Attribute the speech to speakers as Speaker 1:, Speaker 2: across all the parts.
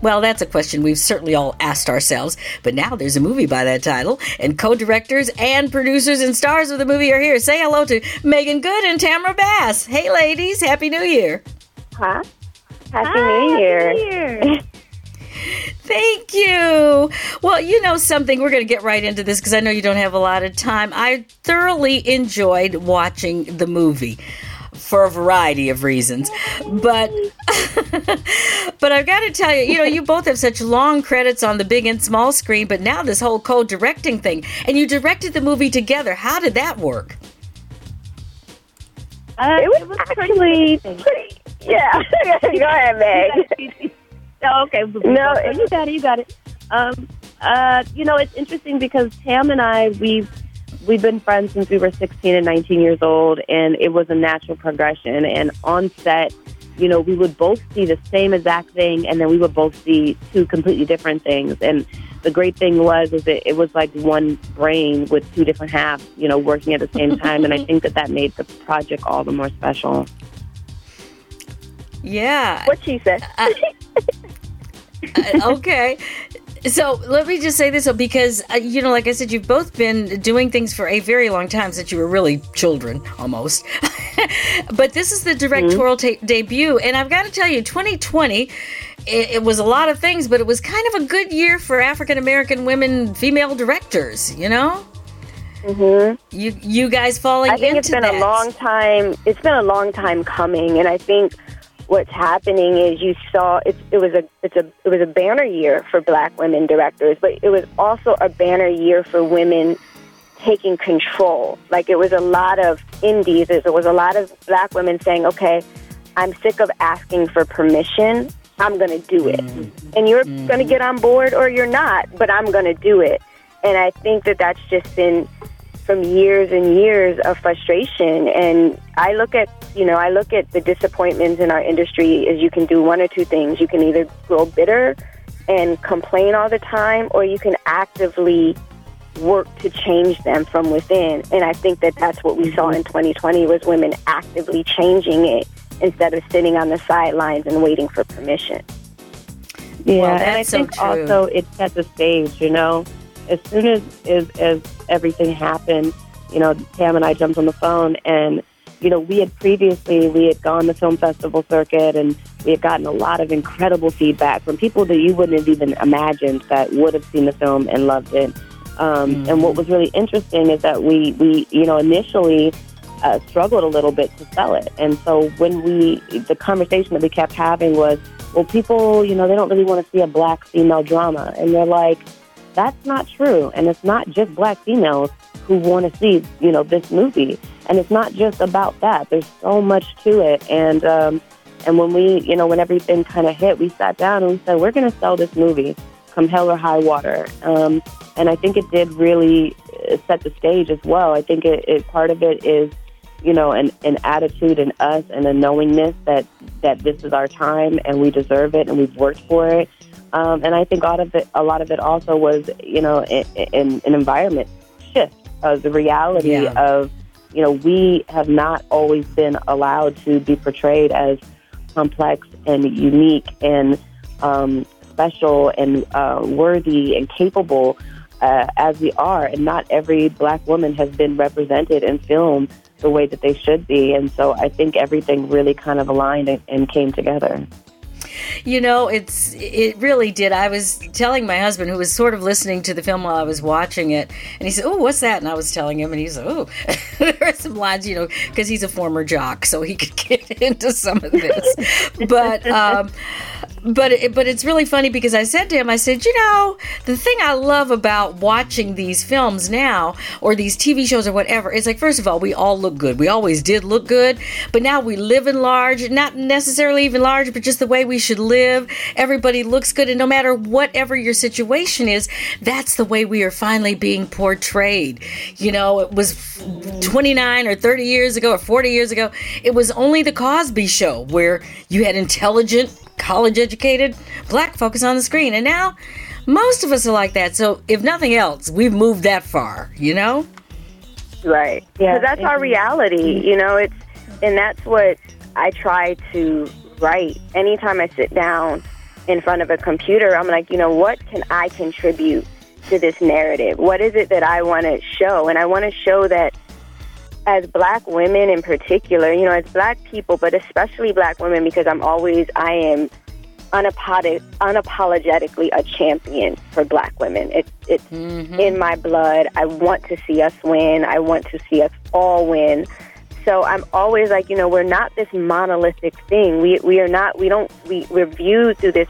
Speaker 1: Well, that's a question we've certainly all asked ourselves, but now there's a movie by that title, and co directors and producers and stars of the movie are here. Say hello to Meagan Good and Tamara Bass. Hey, ladies, Happy New Year.
Speaker 2: Huh? Happy
Speaker 3: Hi,
Speaker 2: New Year.
Speaker 3: Happy New Year.
Speaker 1: Thank you. Well, you know something, we're going to get right into this because I know you don't have a lot of time. I thoroughly enjoyed watching the movie for a variety of reasons. But but I've got to tell you, you know, you both have such long credits on the big and small screen, but now this whole co-directing thing and you directed the movie together. How did that work?
Speaker 3: Uh,
Speaker 2: It was, actually pretty. Yeah. Go ahead, Meg.
Speaker 3: Oh, okay.
Speaker 2: No,
Speaker 3: you got it. You got it. Um, uh, you know, it's interesting because Tam and I, we've we've been friends since we were 16 and 19 years old, and it was a natural progression. And on set, you know, we would both see the same exact thing, and then we would both see two completely different things. And the great thing was, is that it was like one brain with two different halves, you know, working at the same time. and I think that that made the project all the more special.
Speaker 1: Yeah.
Speaker 2: What she said.
Speaker 1: Uh, okay. So let me just say this because, uh, you know, like I said, you've both been doing things for a very long time since you were really children almost. but this is the directorial ta- debut. And I've got to tell you, 2020, it, it was a lot of things, but it was kind of a good year for African American women, female directors, you know?
Speaker 2: mm-hmm.
Speaker 1: You you guys falling
Speaker 2: I think
Speaker 1: into
Speaker 2: it's been
Speaker 1: that.
Speaker 2: a long time. It's been a long time coming, and I think what's happening is you saw it's it was a it's a it was a banner year for Black women directors, but it was also a banner year for women taking control. Like it was a lot of indies. it was a lot of Black women saying, "Okay, I'm sick of asking for permission. I'm going to do it, mm-hmm. and you're going to mm-hmm. get on board or you're not, but I'm going to do it." And I think that that's just been from years and years of frustration. And I look at, you know, I look at the disappointments in our industry as you can do one or two things. You can either grow bitter and complain all the time, or you can actively work to change them from within. And I think that that's what we saw in mm-hmm. 2020 was women actively changing it instead of sitting on the sidelines and waiting for permission.
Speaker 3: Yeah,
Speaker 1: Well,
Speaker 3: and I
Speaker 1: that's so
Speaker 3: think also it set the stage. You know, as soon as, as as everything happened, you know, Tam and I jumped on the phone, and you know, we had previously we had gone the film festival circuit, and we had gotten a lot of incredible feedback from people that you wouldn't have even imagined that would have seen the film and loved it. Um, And what was really interesting is that we we you know initially uh, struggled a little bit to sell it. And so when we, the conversation that we kept having was, well, people, you know, they don't really want to see a black female drama. And they're like, that's not true. And it's not just black females who want to see, you know, this movie. And it's not just about that. There's so much to it. And, um, and when we, you know, when everything kind of hit, we sat down and we said, we're going to sell this movie come hell or high water. Um, and I think it did really uh, set the stage as well. I think it, it part of it is, you know, an, an attitude in us and a knowingness that, that this is our time and we deserve it and we've worked for it. Um, and I think a lot of it, a lot of it also was, you know, in, in, an environment shift of the reality
Speaker 1: Yeah.
Speaker 3: of, you know, we have not always been allowed to be portrayed as complex and unique and um, special and uh, worthy and capable uh, as we are. And not every black woman has been represented in film the way that they should be. And so I think everything really kind of aligned and, and came together.
Speaker 1: You know, it's it really did. I was telling my husband, who was sort of listening to the film while I was watching it, and he said, "Oh, what's that?" And I was telling him, and he said, "Oh, there are some lines, you know, because he's a former jock, so he could get into some of this." but um, but it, but it's really funny because I said to him, I said, you know, the thing I love about watching these films now or these TV shows or whatever is like, first of all, we all look good. We always did look good, but now we live in large, not necessarily even large, but just the way we should live. Everybody looks good, and no matter whatever your situation is, that's the way we are finally being portrayed. You know, it was 29 or 30 years ago or 40 years ago. It was only the Cosby Show where you had intelligent college educated black focus on the screen. And now most of us are like that. So if nothing else, we've moved that far, you know?
Speaker 2: Right. Yeah. that's our reality, mm-hmm. you know, it's and that's what I try to write. Anytime I sit down in front of a computer, I'm like, you know, what can I contribute to this narrative? What is it that I want to show? And I want to show that as black women in particular, you know, as black people, but especially black women, because I'm always, I am unapologetic, unapologetically a champion for black women. It's it's mm-hmm. in my blood. I want to see us win. I want to see us all win. So I'm always like, you know, we're not this monolithic thing. We we are not. We don't. We we're viewed through this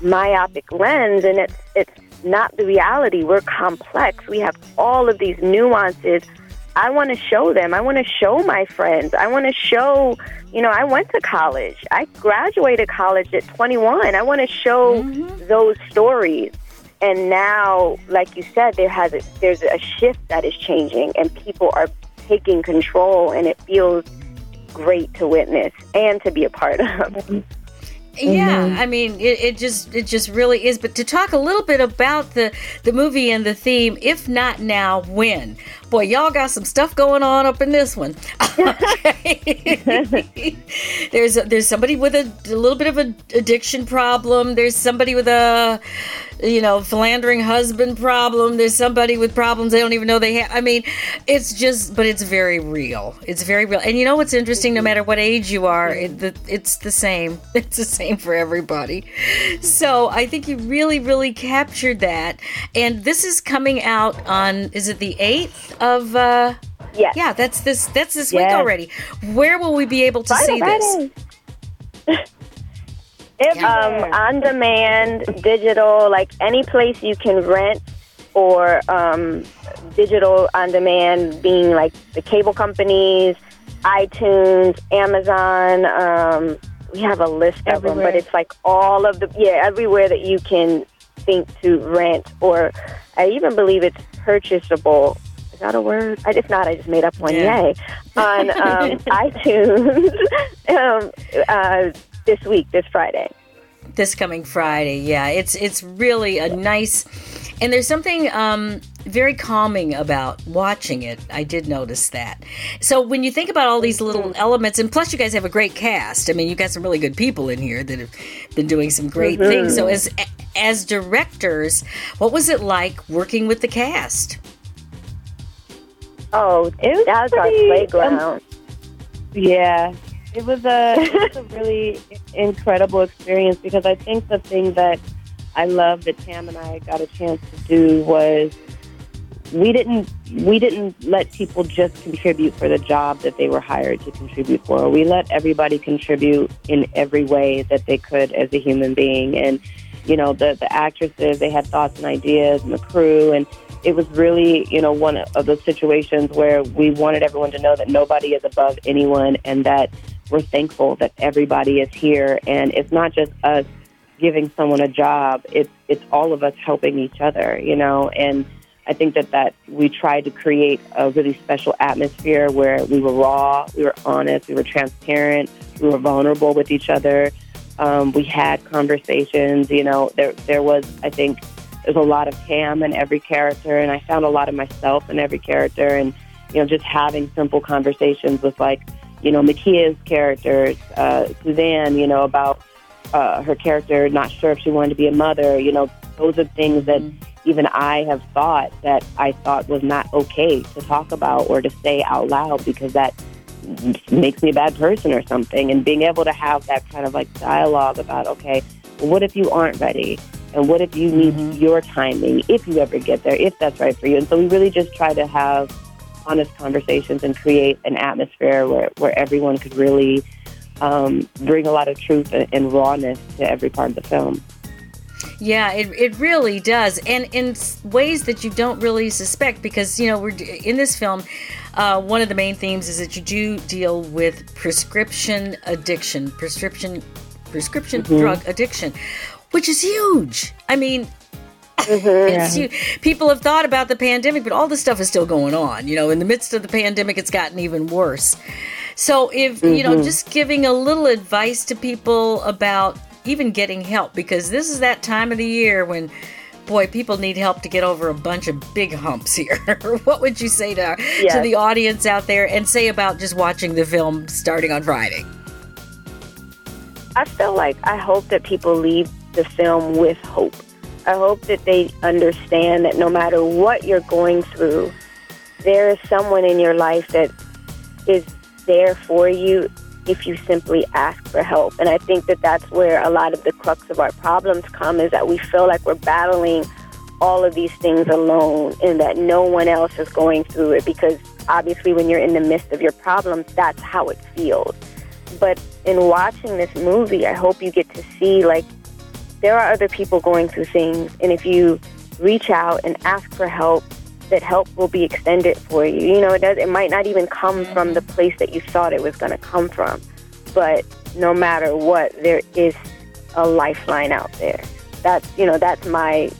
Speaker 2: myopic lens, and it's it's not the reality. We're complex. We have all of these nuances I want to show them. I want to show my friends. I want to show, you know, I went to college. I graduated college at 21. I want to show mm-hmm. those stories. And now, like you said, there has a, there's a shift that is changing, and people are taking control, and it feels great to witness and to be a part of.
Speaker 1: Yeah, mm-hmm. I mean, it, it, just it just really is. But to talk a little bit about the the movie and the theme, if not now, when? Boy, y'all got some stuff going on up in this one. there's there's somebody with a, a little bit of an addiction problem. There's somebody with a you know, philandering husband problem. There's somebody with problems they don't even know they have. I mean, it's just, but it's very real. It's very real. And you know what's interesting? No matter what age you are, it, it's the same. It's the same for everybody. So I think you really, really captured that. And this is coming out on, is it the 8th of, uh,
Speaker 2: yeah.
Speaker 1: Yeah, that's this that's this yes. week already. Where will we be able to Friday, see Friday.
Speaker 2: um, on demand, digital, like any place you can rent or um, digital on demand, being like the cable companies, iTunes, Amazon. Um, we have a list of them, but it's like all of the yeah everywhere that you can think to rent or I even believe it's purchasable. Is that a word? I, if not, I just made up one. Yeah. Yay! On um, iTunes. um, uh, this week, this Friday.
Speaker 1: This coming Friday, yeah. It's it's really a nice, and there's something um, very calming about watching it. I did notice that. So when you think about all these little mm-hmm. elements, and plus you guys have a great cast. I mean, you got some really good people in here that have been doing some great mm-hmm. things. So as as directors, what was it like working with the cast?
Speaker 2: Oh, it was that was pretty, our playground. Um,
Speaker 3: yeah, it was a it was a really incredible experience because I think the thing that I love that Tam and I got a chance to do was we didn't we didn't let people just contribute for the job that they were hired to contribute for. We let everybody contribute in every way that they could as a human being and you know the the actresses they had thoughts and ideas and the crew and it was really, you know, one of those situations where we wanted everyone to know that nobody is above anyone and that we're thankful that everybody is here. And it's not just us giving someone a job, it's, it's all of us helping each other, you know, and I think that, that we tried to create a really special atmosphere where we were raw, we were honest, we were transparent, we were vulnerable with each other. Um, we had conversations, you know, there, there was, I think, there's a lot of Tam in every character, and I found a lot of myself in every character, and you know, just having simple conversations with like, you know, Mekia's characters, uh, Suzanne, you know, about uh, her character not sure if she wanted to be a mother. You know, those are things that mm-hmm. even I have thought that I thought was not okay to talk about or to say out loud because that makes me a bad person or something. And being able to have that kind of like dialogue about, okay, well, what if you aren't ready? And what if you need mm-hmm. your timing, if you ever get there, if that's right for you? And so we really just try to have honest conversations and create an atmosphere where, where everyone could really um, bring a lot of truth and, and rawness to every part of the film.
Speaker 1: Yeah, it, it really does, and in ways that you don't really suspect, because you know we're in this film. Uh, one of the main themes is that you do deal with prescription addiction, prescription prescription mm-hmm. drug addiction, which is huge. I mean, Mm-hmm. you, people have thought about the pandemic, but all this stuff is still going on. You know, in the midst of the pandemic, it's gotten even worse. So, if mm-hmm. you know, mm-hmm. just giving a little advice to people about even getting help, because this is that time of the year when, boy, people need help to get over a bunch of big humps here. what would you say to yes. to the audience out there, and say about just watching the film starting on Friday?
Speaker 2: I feel like I hope that people leave the film with hope I hope that they understand that no matter what you're going through, there is someone in your life that is there for you if you simply ask for help. And I think that that's where a lot of the crux of our problems come is that we feel like we're battling all of these things alone and that no one else is going through it because obviously when you're in the midst of your problems, that's how it feels. But in watching this movie, I hope you get to see like there are other people going through things, and if you reach out and ask for help, that help will be extended for you. You know, it does. It might not even come from the place that you thought it was going to come from, but no matter what, there is a lifeline out there. That's you know, that's my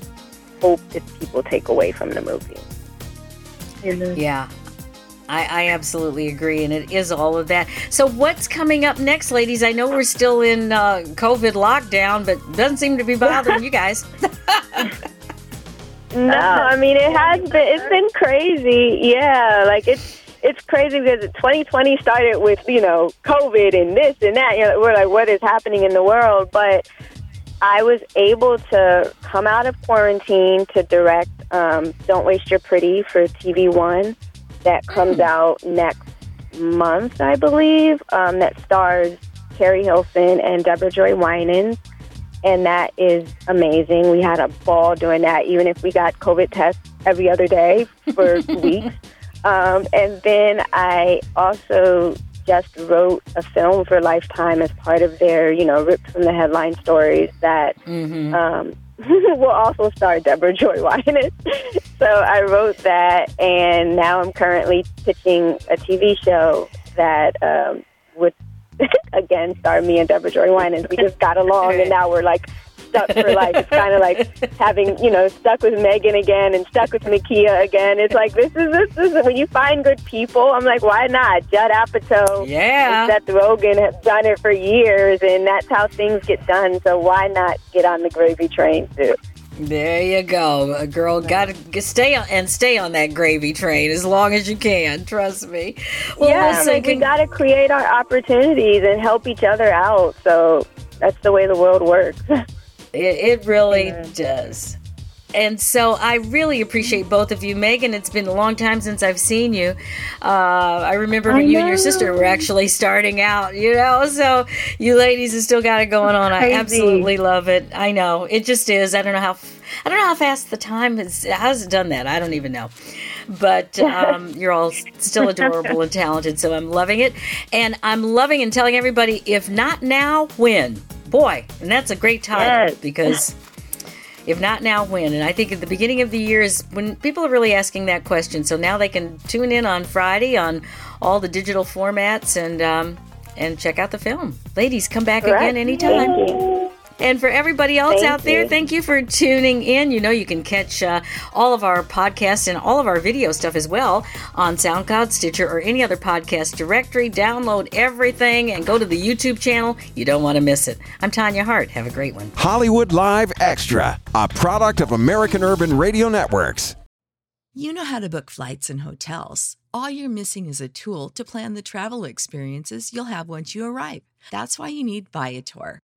Speaker 2: hope that people take away from the movie.
Speaker 1: Yeah, I, I, absolutely agree, and it is all of that. So, what's coming up next, ladies? I know we're still in uh, COVID lockdown, but doesn't seem to be bothering you guys.
Speaker 2: no, I mean it has been. It's been crazy. Yeah, like it's it's crazy because 2020 started with you know COVID and this and that. You know, we're like, what is happening in the world? But I was able to come out of quarantine to direct um, "Don't Waste Your Pretty" for TV One that comes out next month, I believe, um, that stars Keri Hilson and Deborah Joy Winans. And that is amazing. We had a ball doing that, even if we got COVID tests every other day for weeks. Um, and then I also just wrote a film for Lifetime as part of their, you know, ripped from the headline stories that mm-hmm. um, will also star Deborah Joy Winans. so I wrote that, and now I'm currently pitching a TV show that um, would again star me and Deborah Joy Winans. We just got along, and now we're like stuck for life. It's kind of like having, you know, stuck with Meagan again and stuck with Nakia again. It's like this is this is when you find good people. I'm like, why not? Judd Apatow,
Speaker 1: yeah,
Speaker 2: Seth Rogen have done it for years, and that's how things get done. So why not get on the gravy train too?
Speaker 1: There you go, a girl. Got to stay on and stay on that gravy train as long as you can. Trust me.
Speaker 2: Well, yeah, listen, like we got to create our opportunities and help each other out. So that's the way the world works.
Speaker 1: It, it really yeah. does. And so I really appreciate both of you. Meagan, it's been a long time since I've seen you. Uh, I remember when I you and your sister were actually starting out, you know, so you ladies have still got it going on. I absolutely love it. I know. It just is. I don't know how. I don't know how fast the time has it done that. I don't even know, but um, you're all still adorable and talented. So I'm loving it, and I'm loving and telling everybody if not now, when boy, and that's a great time yes. because if not now, when? And I think at the beginning of the year is when people are really asking that question. So now they can tune in on Friday on all the digital formats and um, and check out the film. Ladies, come back Correct. again anytime. And for everybody else thank out there, thank you for tuning in. You know, you can catch uh, all of our podcasts and all of our video stuff as well on SoundCloud, Stitcher, or any other podcast directory. Download everything and go to the YouTube channel. You don't want to miss it. I'm Tanya Hart. Have a great one.
Speaker 4: Hollywood Live Extra, a product of American Urban Radio Networks.
Speaker 5: You know how to book flights and hotels. All you're missing is a tool to plan the travel experiences you'll have once you arrive. That's why you need Viator.